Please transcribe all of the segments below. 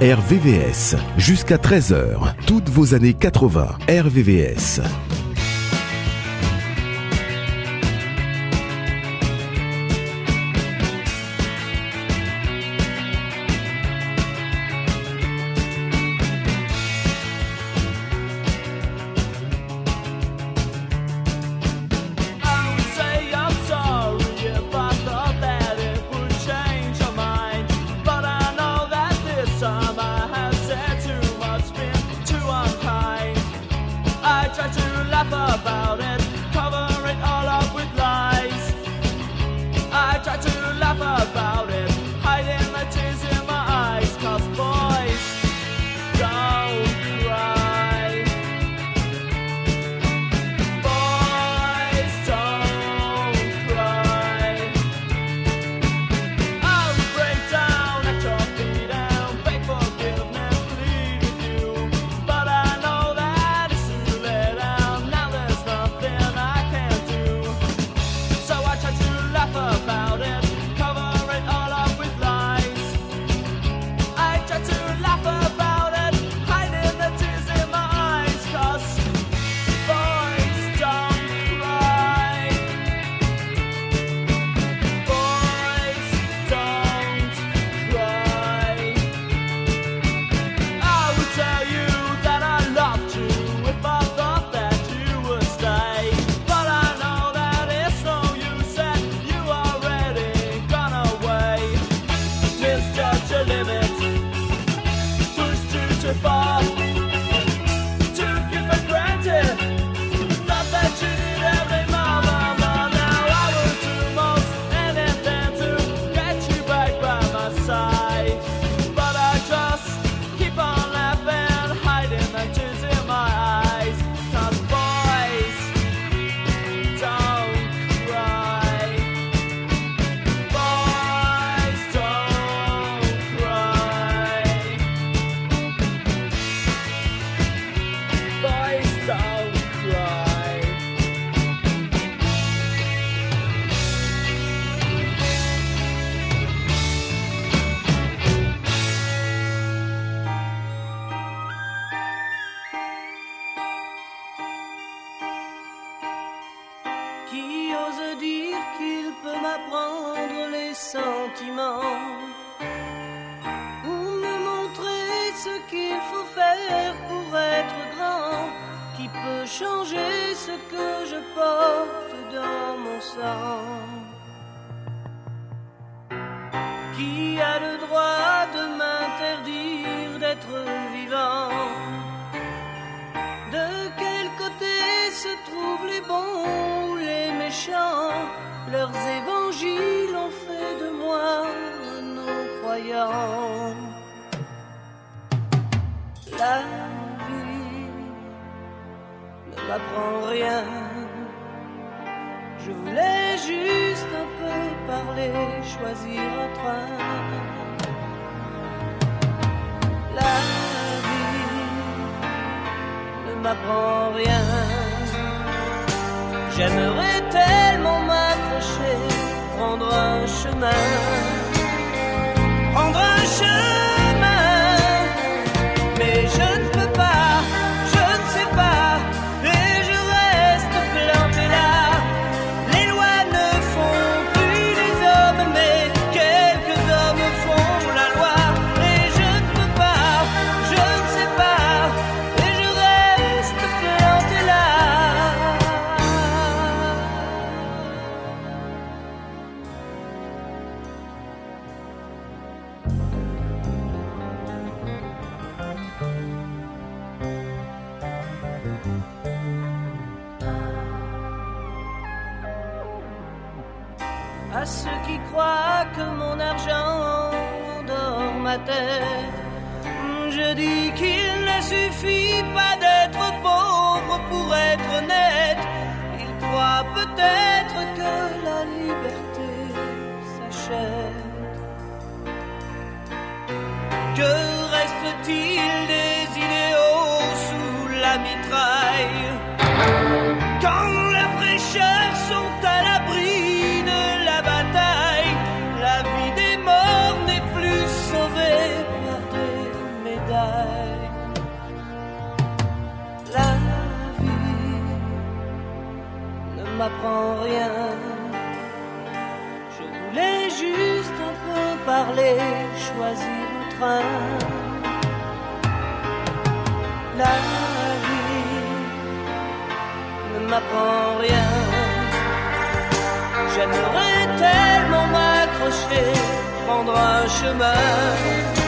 RVVS. Jusqu'à 13h, toutes vos années 80. RVVS. try to sentiments. Me montrer ce qu'il faut faire pour être grand, qui peut changer ce que je porte dans mon sang. Qui a le droit de m'interdire d'être vivant? De quel côté se trouvent les bons ou les méchants? Leurs la vie ne m'apprend rien. Je voulais juste un peu parler, choisir un train. La vie ne m'apprend rien. J'aimerais tellement m'accrocher, prendre un chemin. 狂断。à ceux qui croient que mon argent endort ma tête. Je dis qu'il ne suffit pas d'être pauvre pour être honnête. Ils croient peut-être que la liberté s'achète. Que reste-t-il des idéaux sous la mitraille? parler, choisir le train. La vie ne m'apprend rien. J'aimerais tellement m'accrocher, prendre un chemin.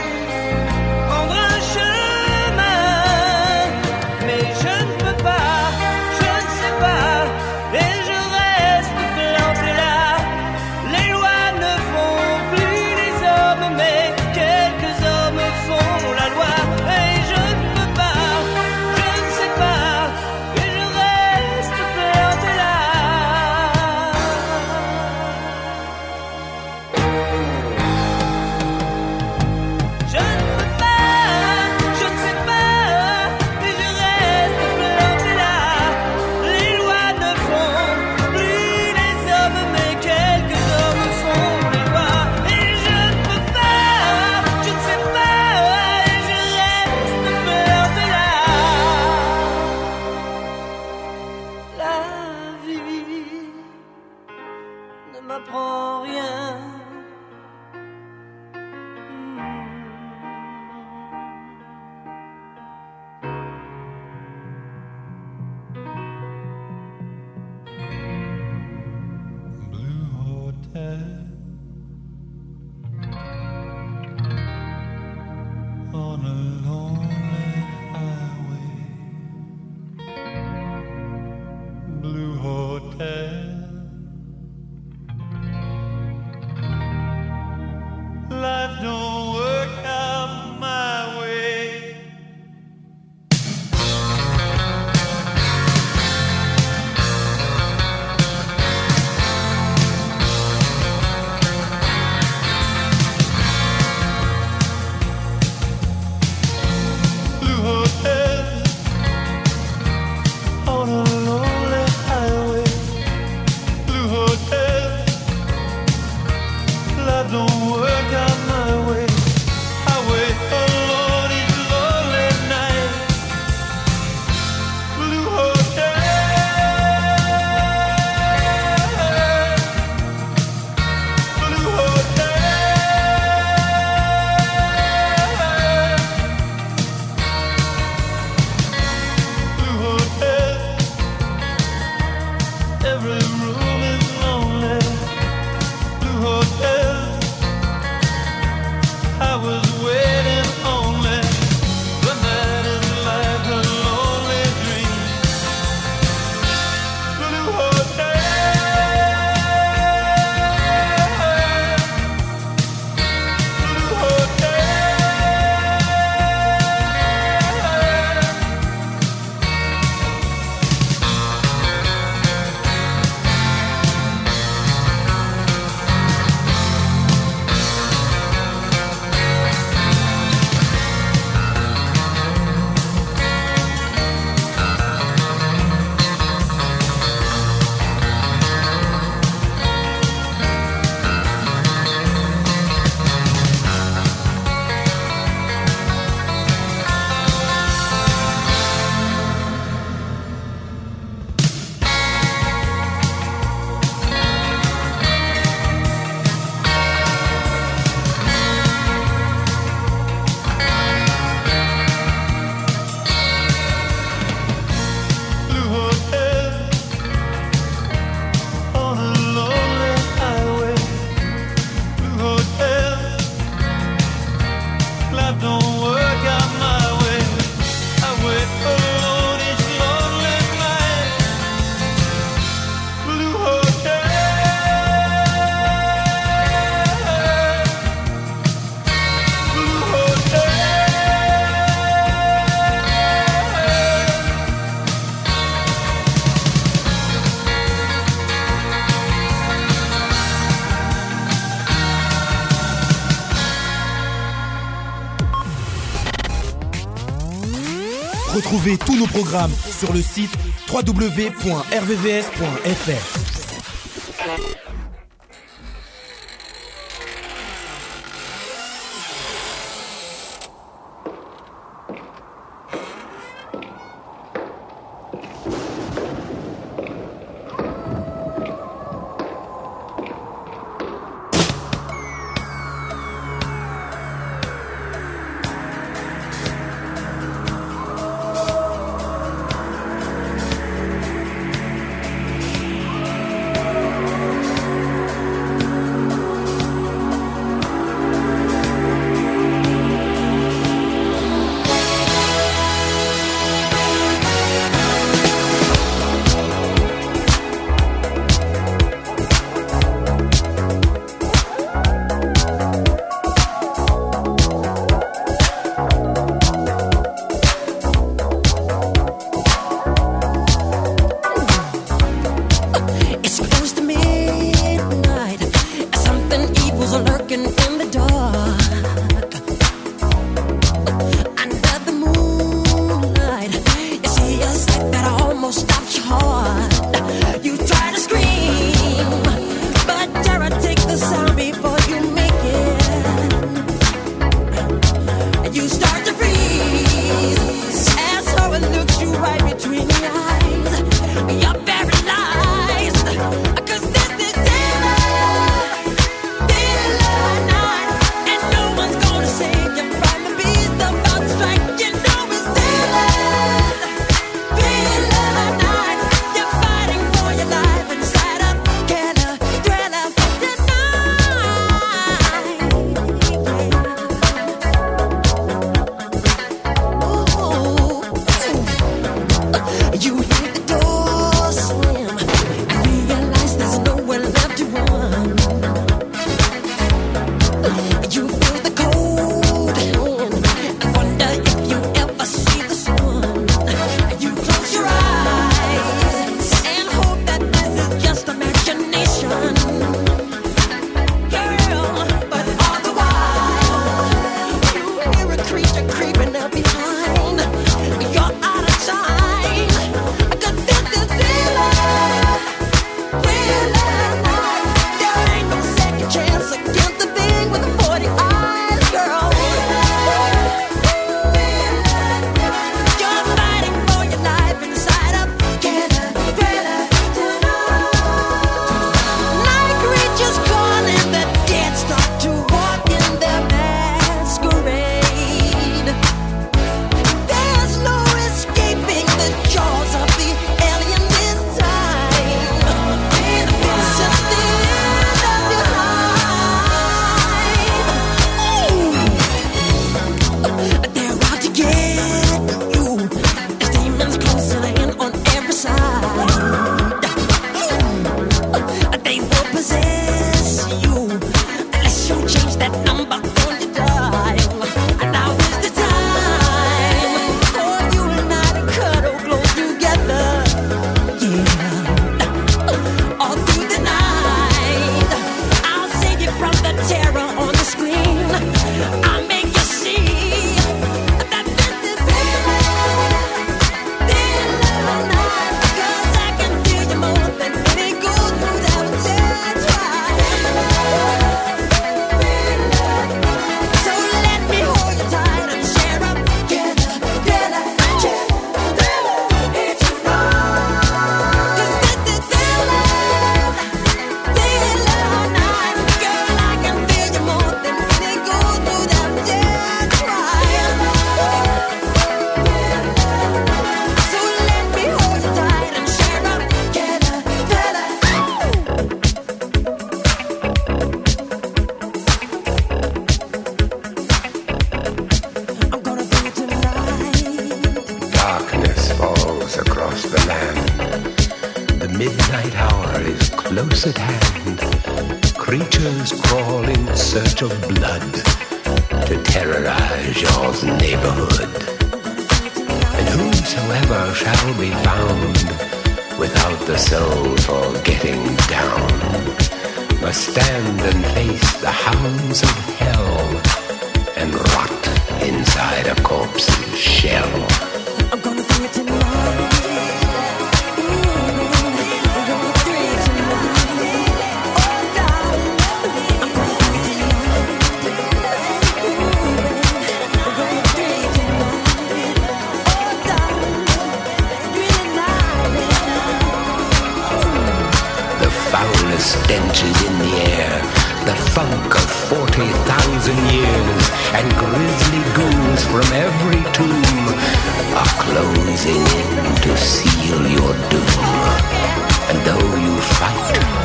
programme sur le site www.rvvs.fr.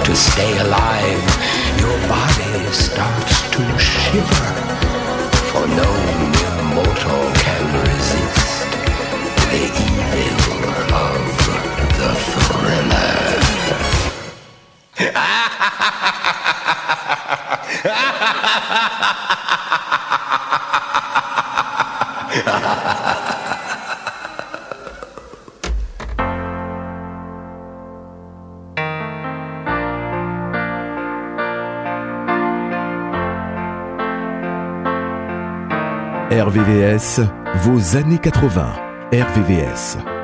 to stay alive, your body starts to shiver. For no mere mortal can resist the evil of the thriller. Ha RVVS, vos années 80. RVVS.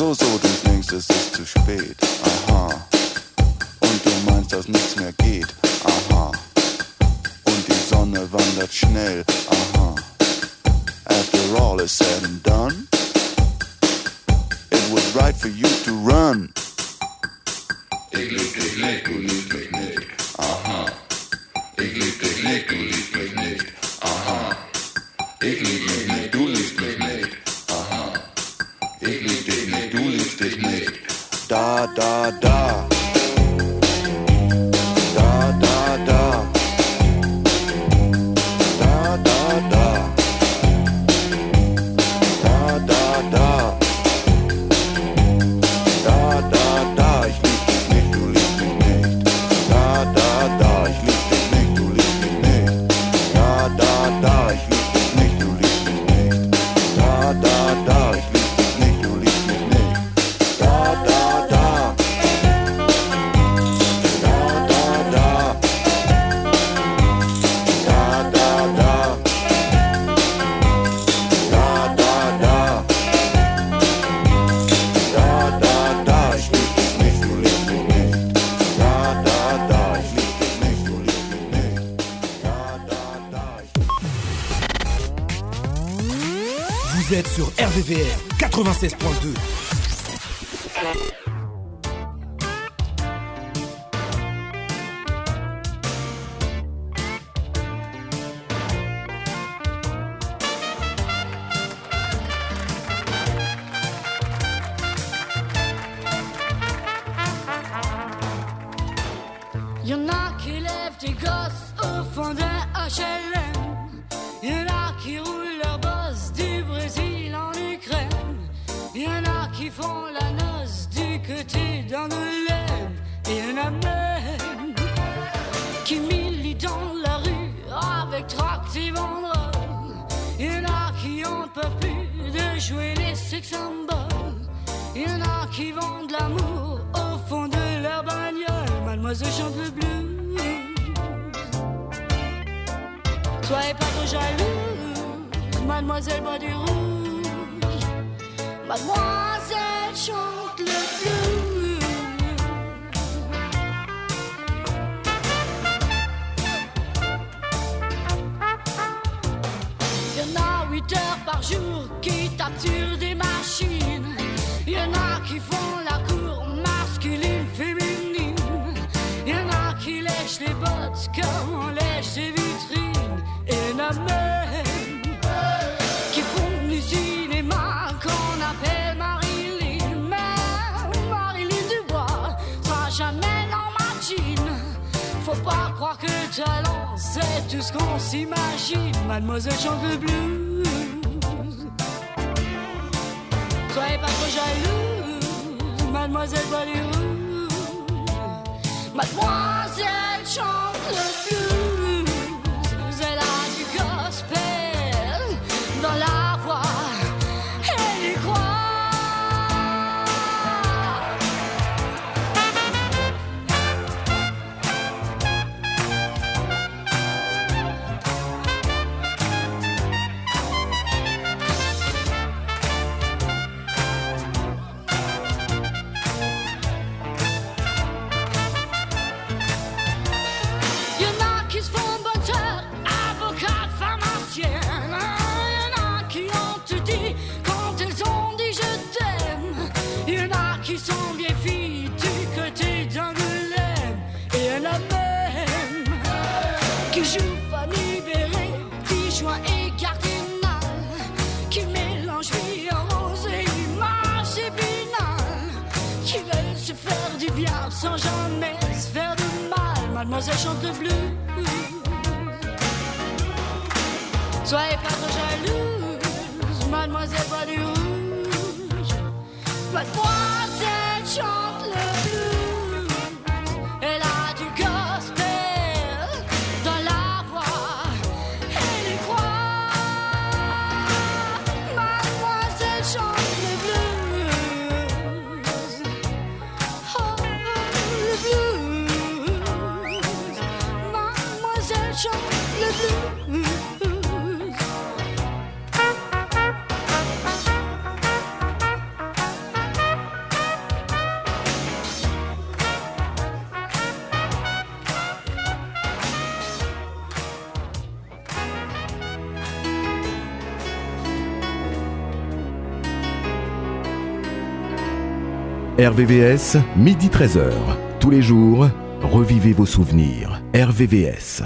So, so, du denkst, es ist zu spät. Aha. Und du meinst, dass nichts mehr geht. Aha. Und die Sonne wandert schnell. Aha. After all is said and done, it was right for you to run. Ich lieb dich nicht, du liebst mich nicht. Aha. Ich lieb dich nicht, du liebst mich nicht. Aha. Ich lieb Da, da, da. Au fond d'un HLM. Y'en a qui roulent leur boss du Brésil en Ukraine. Y'en a qui font la noce du côté d'Angoulême. Et y'en a même qui militent dans la rue avec tract et banderoles. Y'en a qui en peuvent plus de jouer les sex symboles. Y'en a qui vendent l'amour au fond de leur bagnole. Mademoiselle chante. Soyez pas trop jalouse, mademoiselle boit du rouge. Mademoiselle chante le blues. Y'en a 8 heures par jour qui sur des machines. Y'en a qui font la cour masculine, féminine. Y'en a qui lèchent les bottes comme on. Qui font du cinéma qu'on appelle Marilyn. Mais Marilyn Dubois sera jamais dans ma jean. Faut pas croire que le talent c'est tout ce qu'on s'imagine. Mademoiselle chante le blues. Soyez pas trop jalouse, mademoiselle rouge. Mademoiselle chante le blues. RVVS, midi 13h. Tous les jours, revivez vos souvenirs. RVVS.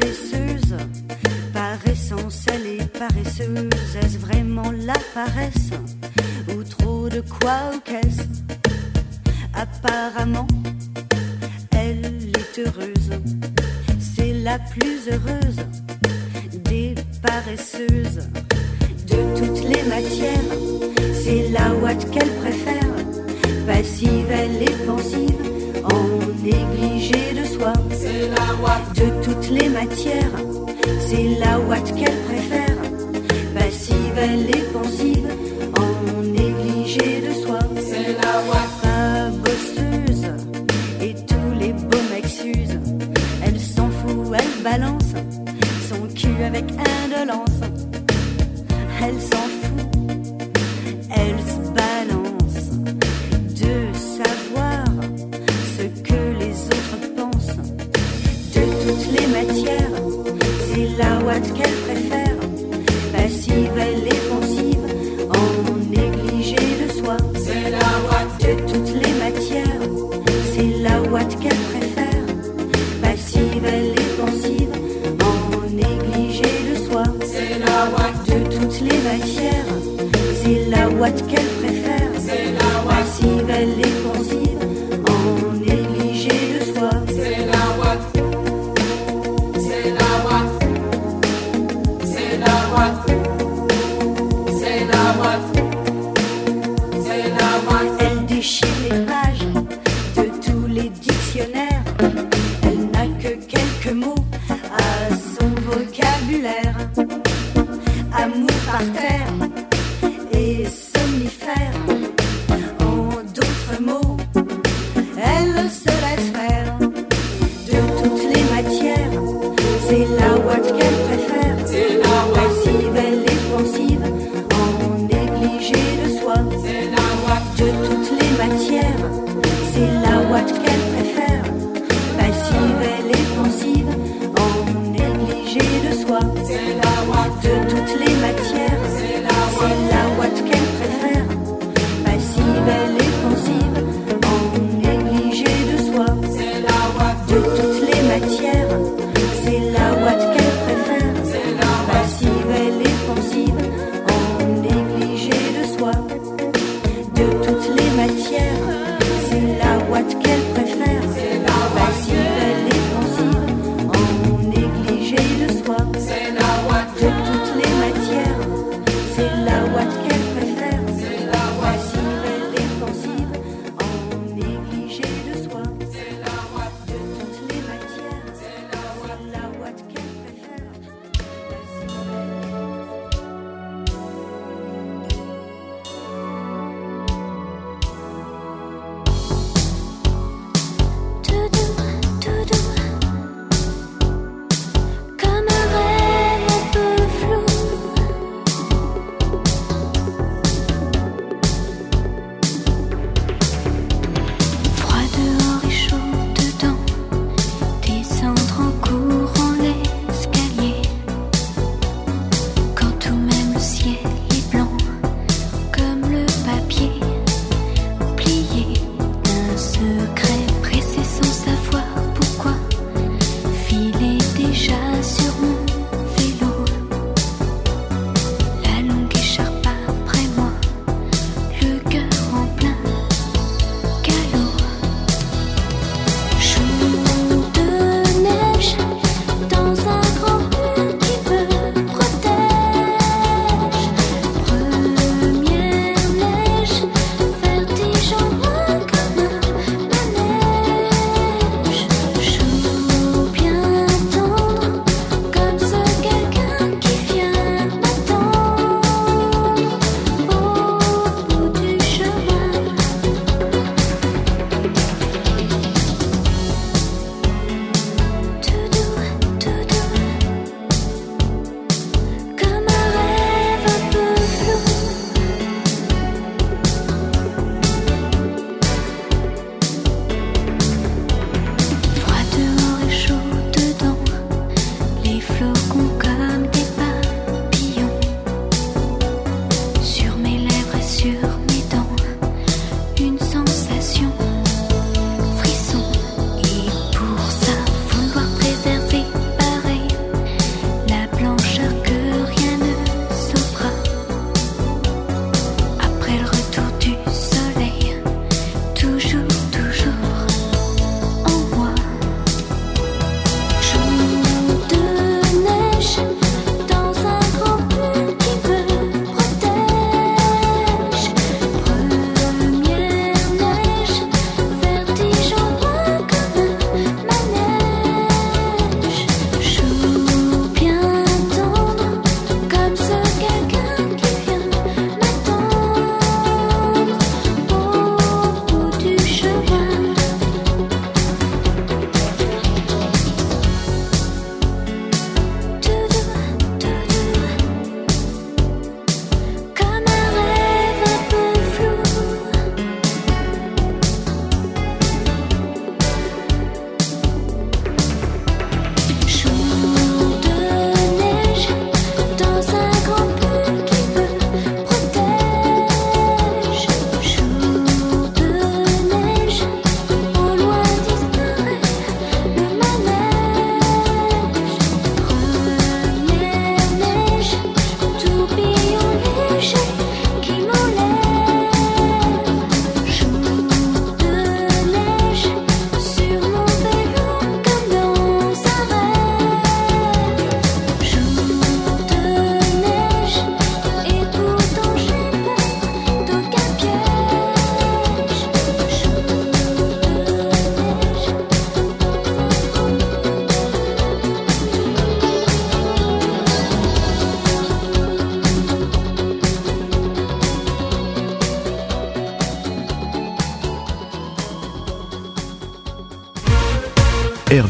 paresseuse, paressence, elle est paresseuse. Est-ce vraiment la paresse? Ou trop de quoi ou qu'est-ce? Apparemment, elle est heureuse, c'est la plus heureuse des paresseuses. De toutes les matières, c'est la ouate qu'elle préfère, passive, elle est pensive négligée de soi. C'est la Watt de toutes les matières. C'est la Watt qu'elle préfère. Passive, elle est pensive, en négligée de soi. C'est la Watt pas bosseuse et tous les beaux mecs. Elle s'en fout, elle balance son cul avec indolence. Elle s'en amour par terre.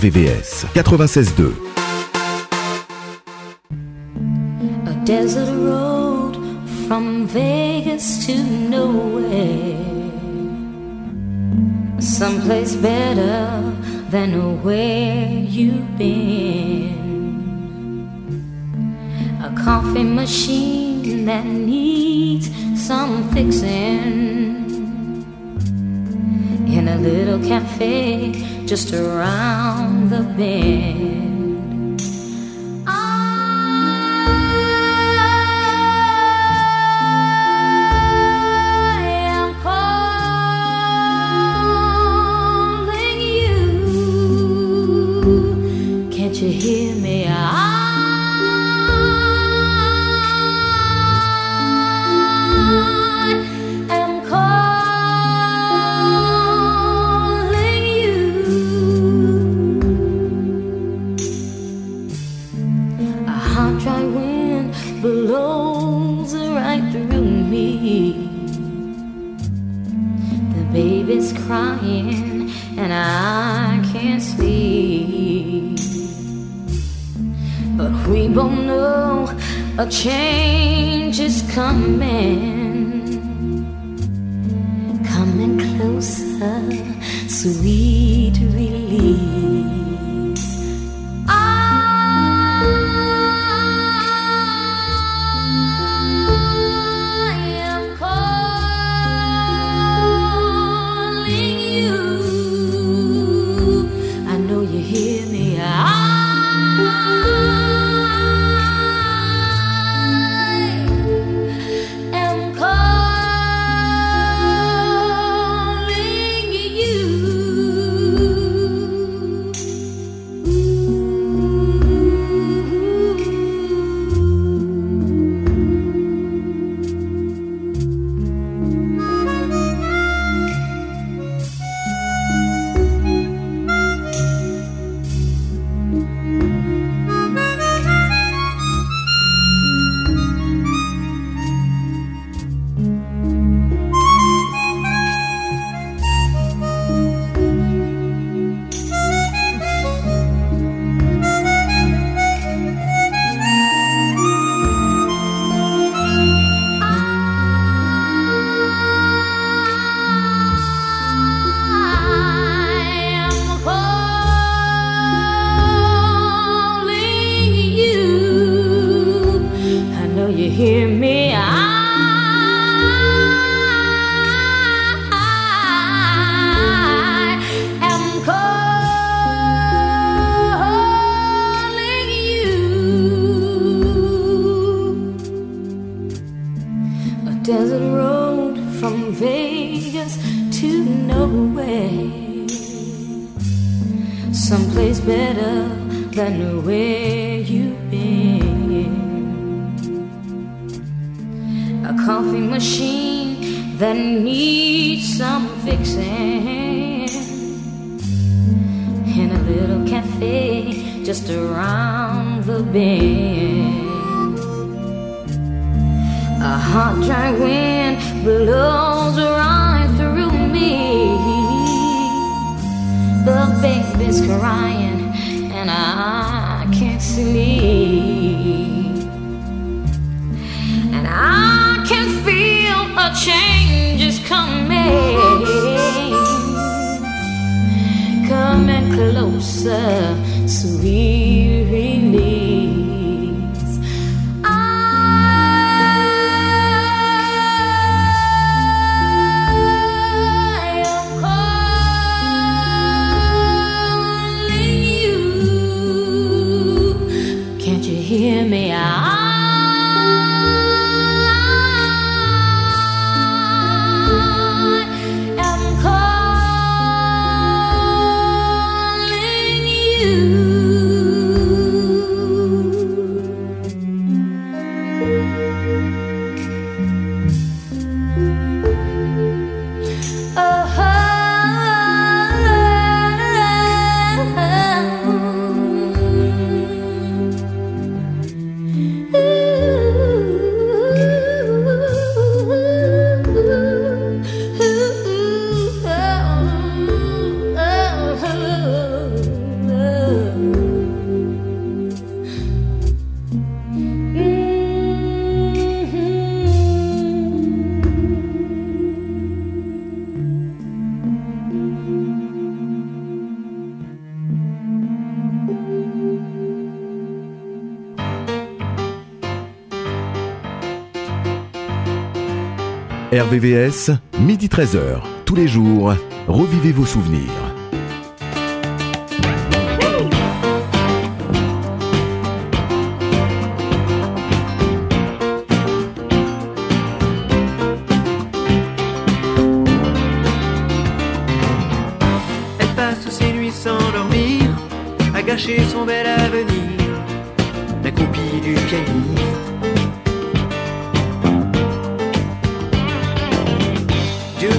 RVVS 96.2. A desert road from Vegas to nowhere. Someplace better than where you've been. A coffee machine that needs some fixing. In a little cafe just around the bend. A change is coming. RVVS, midi 13h, tous les jours, revivez vos souvenirs.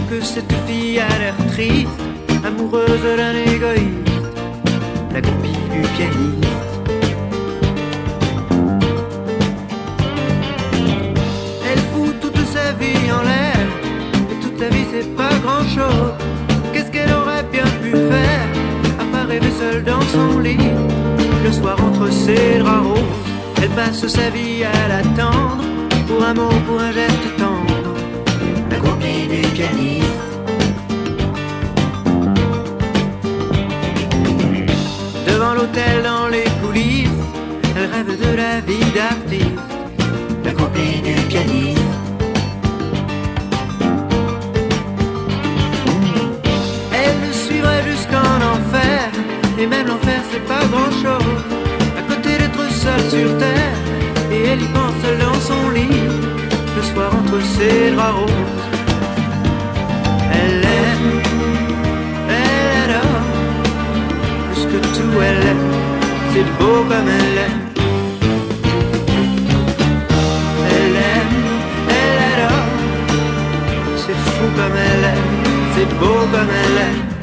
Que cette fille a l'air triste, amoureuse d'un égoïste, la copie du pianiste. Elle fout toute sa vie en l'air, et toute sa vie c'est pas grand chose. Qu'est-ce qu'elle aurait bien pu faire À part rêver seule dans son lit? Le soir entre ses draps roses Elle passe sa vie à l'attendre Pour un mot, pour un geste tendre Devant l'hôtel dans les coulisses Elle rêve de la vie d'artiste La copie du pianiste. Elle le suivrait jusqu'en enfer Et même l'enfer c'est pas grand chose À côté d'être seule sur terre Et elle y pense dans son lit Le soir entre ses draps roses C'est beau comme elle aime Elle aime Elle adore C'est fou comme elle aime C'est beau comme elle aime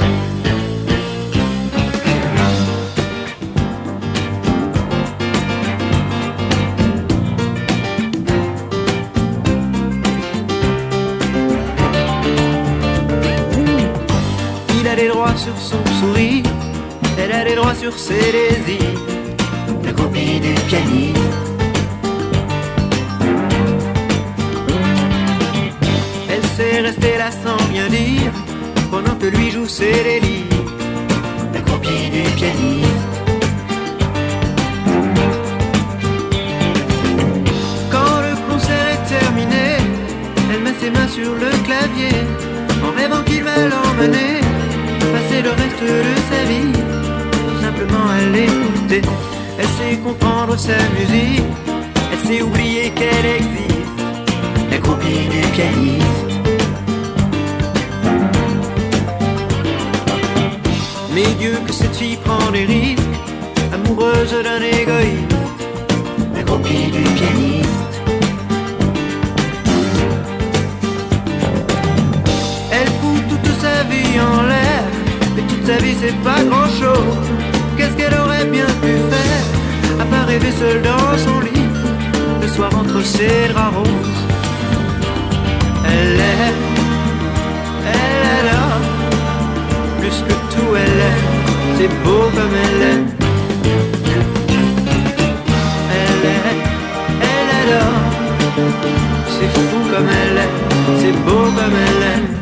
sur désirs. La copie du pianiste. Elle sait rester là sans rien dire, pendant que lui joue délires. La copie du pianiste. Quand le concert est terminé, elle met ses mains sur le clavier, en rêvant qu'il va l'emmener, passer le reste de sa vie, simplement à. Elle sait comprendre sa musique, elle sait oublier qu'elle existe, la copie du pianiste. Mais Dieu que cette fille prend des risques, amoureuse d'un égoïste, la copie du pianiste. Elle fout toute sa vie en l'air, et toute sa vie c'est pas grand chose. Bien pu faire, à part rêver seule dans son lit, le soir entre ses draps roses. Elle aime, elle adore, plus que tout elle aime, c'est beau comme elle aime. Elle aime, elle adore, c'est fou comme elle aime, c'est beau comme elle